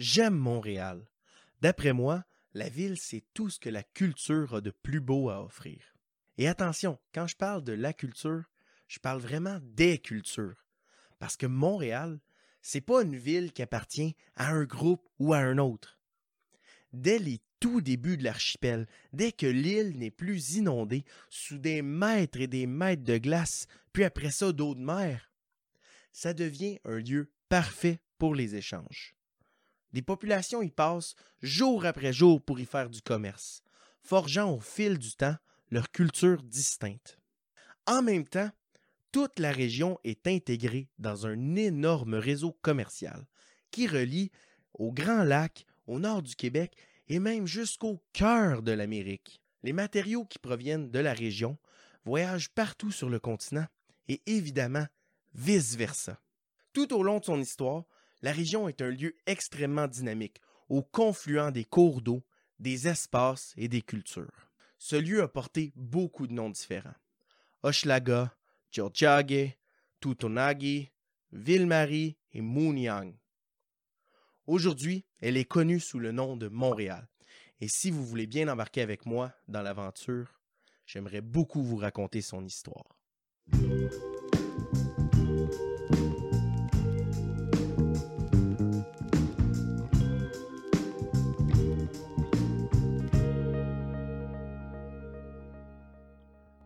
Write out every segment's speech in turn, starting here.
J'aime Montréal. D'après moi, la ville, c'est tout ce que la culture a de plus beau à offrir. Et attention, quand je parle de la culture, je parle vraiment des cultures. Parce que Montréal, c'est pas une ville qui appartient à un groupe ou à un autre. Dès les tout débuts de l'archipel, dès que l'île n'est plus inondée sous des mètres et des mètres de glace, puis après ça d'eau de mer, ça devient un lieu parfait pour les échanges. Des populations y passent jour après jour pour y faire du commerce, forgeant au fil du temps leur culture distincte. En même temps, toute la région est intégrée dans un énorme réseau commercial qui relie au Grand Lac, au nord du Québec et même jusqu'au cœur de l'Amérique. Les matériaux qui proviennent de la région voyagent partout sur le continent et évidemment vice-versa. Tout au long de son histoire, la région est un lieu extrêmement dynamique, au confluent des cours d'eau, des espaces et des cultures. Ce lieu a porté beaucoup de noms différents. Hochelaga, Tiohtià:ke, Tutonagi, Ville-Marie et Mouniang. Aujourd'hui, elle est connue sous le nom de Montréal. Et si vous voulez bien embarquer avec moi dans l'aventure, j'aimerais beaucoup vous raconter son histoire.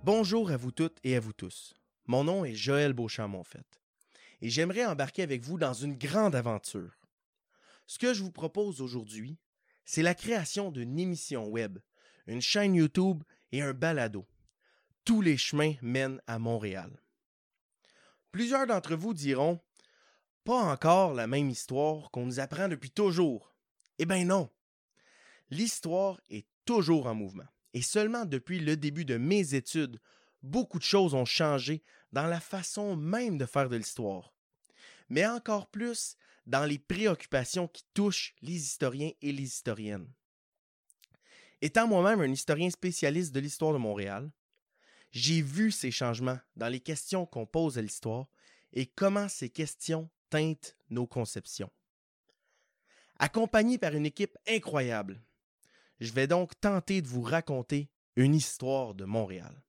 Bonjour à vous toutes et à vous tous. Mon nom est Joël Beauchamp-Monfait et j'aimerais embarquer avec vous dans une grande aventure. Ce que je vous propose aujourd'hui, c'est la création d'une émission web, une chaîne YouTube et un balado. Tous les chemins mènent à Montréal. Plusieurs d'entre vous diront Pas encore la même histoire qu'on nous apprend depuis toujours. Eh bien non. L'histoire est toujours en mouvement. Et seulement depuis le début de mes études, beaucoup de choses ont changé dans la façon même de faire de l'histoire. Mais encore plus dans les préoccupations qui touchent les historiens et les historiennes. Étant moi-même un historien spécialiste de l'histoire de Montréal, j'ai vu ces changements dans les questions qu'on pose à l'histoire et comment ces questions teintent nos conceptions. Accompagné par une équipe incroyable, je vais donc tenter de vous raconter une histoire de Montréal.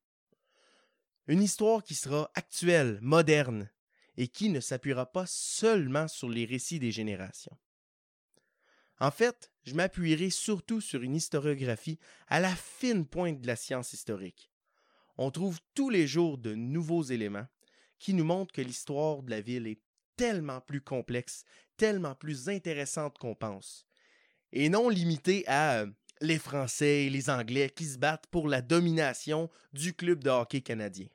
Une histoire qui sera actuelle, moderne, et qui ne s'appuiera pas seulement sur les récits des générations. En fait, je m'appuierai surtout sur une historiographie à la fine pointe de la science historique. On trouve tous les jours de nouveaux éléments qui nous montrent que l'histoire de la ville est tellement plus complexe, tellement plus intéressante qu'on pense, et non limitée à euh, les Français et les Anglais qui se battent pour la domination du club de hockey canadien.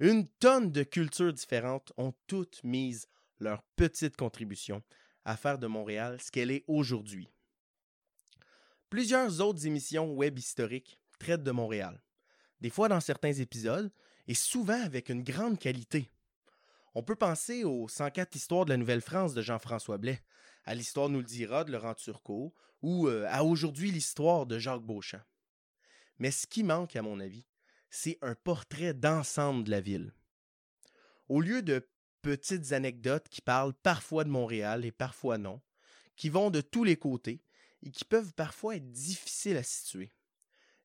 Une tonne de cultures différentes ont toutes mis leur petite contribution à faire de Montréal ce qu'elle est aujourd'hui. Plusieurs autres émissions web historiques traitent de Montréal, des fois dans certains épisodes et souvent avec une grande qualité. On peut penser aux 104 histoires de la Nouvelle-France de Jean-François Blais, à l'histoire nous le dira de Laurent Turcot ou euh, à aujourd'hui l'histoire de Jacques Beauchamp. Mais ce qui manque, à mon avis, c'est un portrait d'ensemble de la ville. Au lieu de petites anecdotes qui parlent parfois de Montréal et parfois non, qui vont de tous les côtés et qui peuvent parfois être difficiles à situer,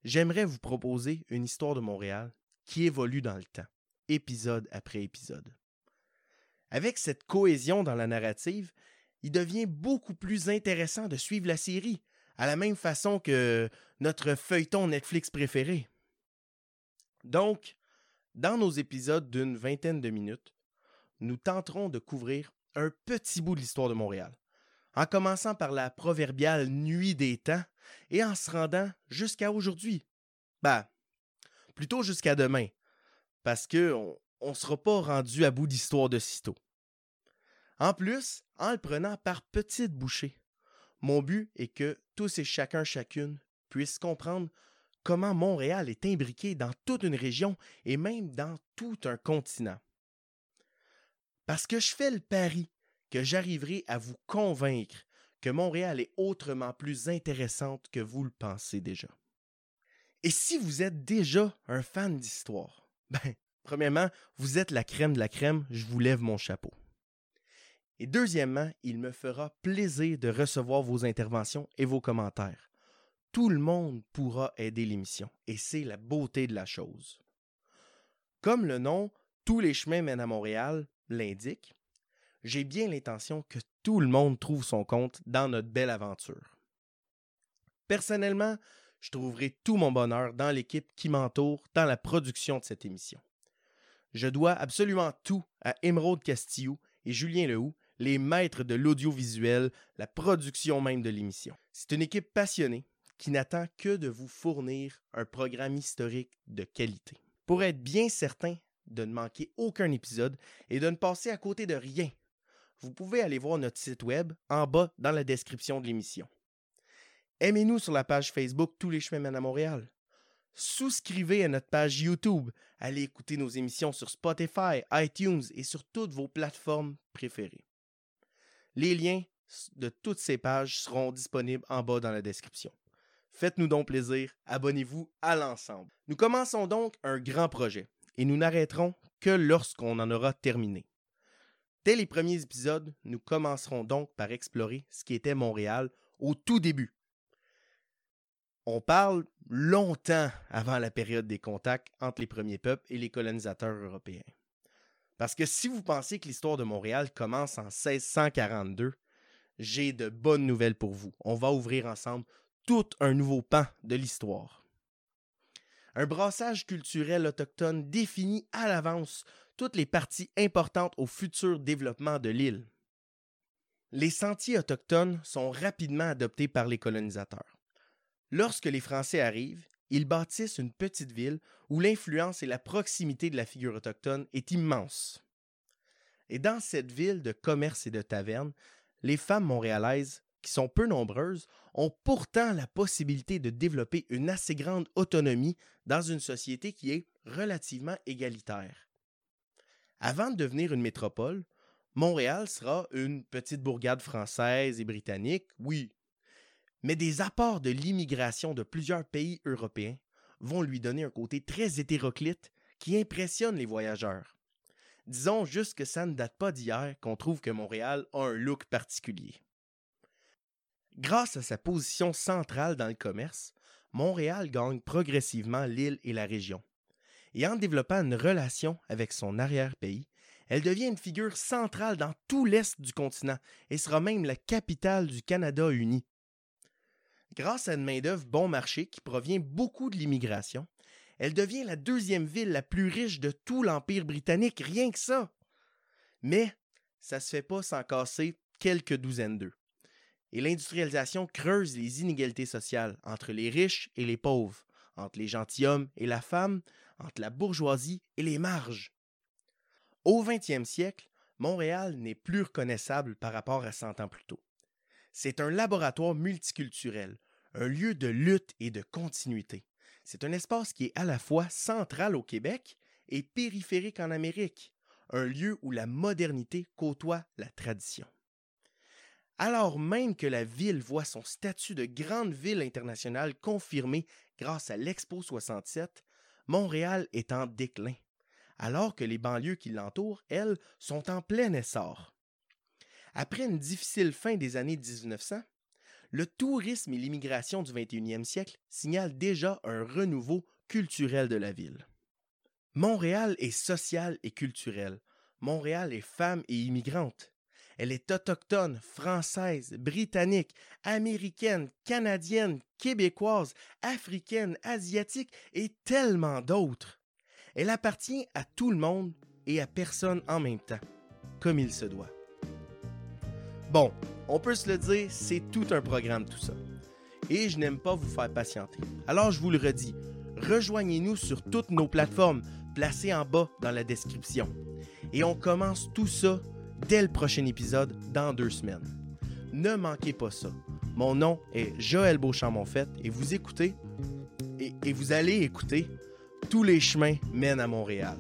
j'aimerais vous proposer une histoire de Montréal qui évolue dans le temps, épisode après épisode. Avec cette cohésion dans la narrative, il devient beaucoup plus intéressant de suivre la série, à la même façon que notre feuilleton Netflix préféré. Donc, dans nos épisodes d'une vingtaine de minutes, nous tenterons de couvrir un petit bout de l'histoire de Montréal, en commençant par la proverbiale nuit des temps et en se rendant jusqu'à aujourd'hui. Bah, plutôt jusqu'à demain, parce que on ne sera pas rendu à bout d'histoire de sitôt. En plus, en le prenant par petites bouchées, mon but est que tous et chacun chacune puissent comprendre comment Montréal est imbriqué dans toute une région et même dans tout un continent. Parce que je fais le pari que j'arriverai à vous convaincre que Montréal est autrement plus intéressante que vous le pensez déjà. Et si vous êtes déjà un fan d'histoire, ben, premièrement, vous êtes la crème de la crème, je vous lève mon chapeau. Et deuxièmement, il me fera plaisir de recevoir vos interventions et vos commentaires. Tout le monde pourra aider l'émission, et c'est la beauté de la chose. Comme le nom Tous les chemins mènent à Montréal l'indique, j'ai bien l'intention que tout le monde trouve son compte dans notre belle aventure. Personnellement, je trouverai tout mon bonheur dans l'équipe qui m'entoure dans la production de cette émission. Je dois absolument tout à Émeraude Castillo et Julien Lehoux, les maîtres de l'audiovisuel, la production même de l'émission. C'est une équipe passionnée qui n'attend que de vous fournir un programme historique de qualité. Pour être bien certain de ne manquer aucun épisode et de ne passer à côté de rien, vous pouvez aller voir notre site web en bas dans la description de l'émission. Aimez-nous sur la page Facebook Tous les chemins mènent à Montréal. Souscrivez à notre page YouTube. Allez écouter nos émissions sur Spotify, iTunes et sur toutes vos plateformes préférées. Les liens de toutes ces pages seront disponibles en bas dans la description. Faites-nous donc plaisir, abonnez-vous à l'ensemble. Nous commençons donc un grand projet et nous n'arrêterons que lorsqu'on en aura terminé. Dès les premiers épisodes, nous commencerons donc par explorer ce qui était Montréal au tout début, on parle longtemps avant la période des contacts entre les premiers peuples et les colonisateurs européens. Parce que si vous pensez que l'histoire de Montréal commence en 1642, j'ai de bonnes nouvelles pour vous. On va ouvrir ensemble tout un nouveau pan de l'histoire. Un brassage culturel autochtone définit à l'avance toutes les parties importantes au futur développement de l'île. Les sentiers autochtones sont rapidement adoptés par les colonisateurs. Lorsque les Français arrivent, ils bâtissent une petite ville où l'influence et la proximité de la figure autochtone est immense. Et dans cette ville de commerce et de taverne, les femmes montréalaises, qui sont peu nombreuses, ont pourtant la possibilité de développer une assez grande autonomie dans une société qui est relativement égalitaire. Avant de devenir une métropole, Montréal sera une petite bourgade française et britannique, oui, mais des apports de l'immigration de plusieurs pays européens vont lui donner un côté très hétéroclite qui impressionne les voyageurs. Disons juste que ça ne date pas d'hier qu'on trouve que Montréal a un look particulier. Grâce à sa position centrale dans le commerce, Montréal gagne progressivement l'île et la région. Et en développant une relation avec son arrière-pays, elle devient une figure centrale dans tout l'Est du continent et sera même la capitale du Canada uni. Grâce à une main-d'œuvre bon marché qui provient beaucoup de l'immigration, elle devient la deuxième ville la plus riche de tout l'Empire britannique, rien que ça. Mais ça se fait pas sans casser quelques douzaines d'eux. Et l'industrialisation creuse les inégalités sociales entre les riches et les pauvres, entre les gentilshommes et la femme, entre la bourgeoisie et les marges. Au 20e siècle, Montréal n'est plus reconnaissable par rapport à 100 ans plus tôt. C'est un laboratoire multiculturel, un lieu de lutte et de continuité. C'est un espace qui est à la fois central au Québec et périphérique en Amérique, un lieu où la modernité côtoie la tradition. Alors même que la ville voit son statut de grande ville internationale confirmé grâce à l'Expo 67, Montréal est en déclin, alors que les banlieues qui l'entourent, elles, sont en plein essor. Après une difficile fin des années 1900, le tourisme et l'immigration du 21e siècle signalent déjà un renouveau culturel de la ville. Montréal est sociale et culturelle. Montréal est femme et immigrante. Elle est autochtone, française, britannique, américaine, canadienne, québécoise, africaine, asiatique et tellement d'autres. Elle appartient à tout le monde et à personne en même temps, comme il se doit. Bon, on peut se le dire, c'est tout un programme tout ça. Et je n'aime pas vous faire patienter. Alors je vous le redis, rejoignez-nous sur toutes nos plateformes placées en bas dans la description. Et on commence tout ça dès le prochain épisode dans deux semaines. Ne manquez pas ça. Mon nom est Joël Beauchamp-Monfette et vous écoutez et, et vous allez écouter Tous les chemins mènent à Montréal.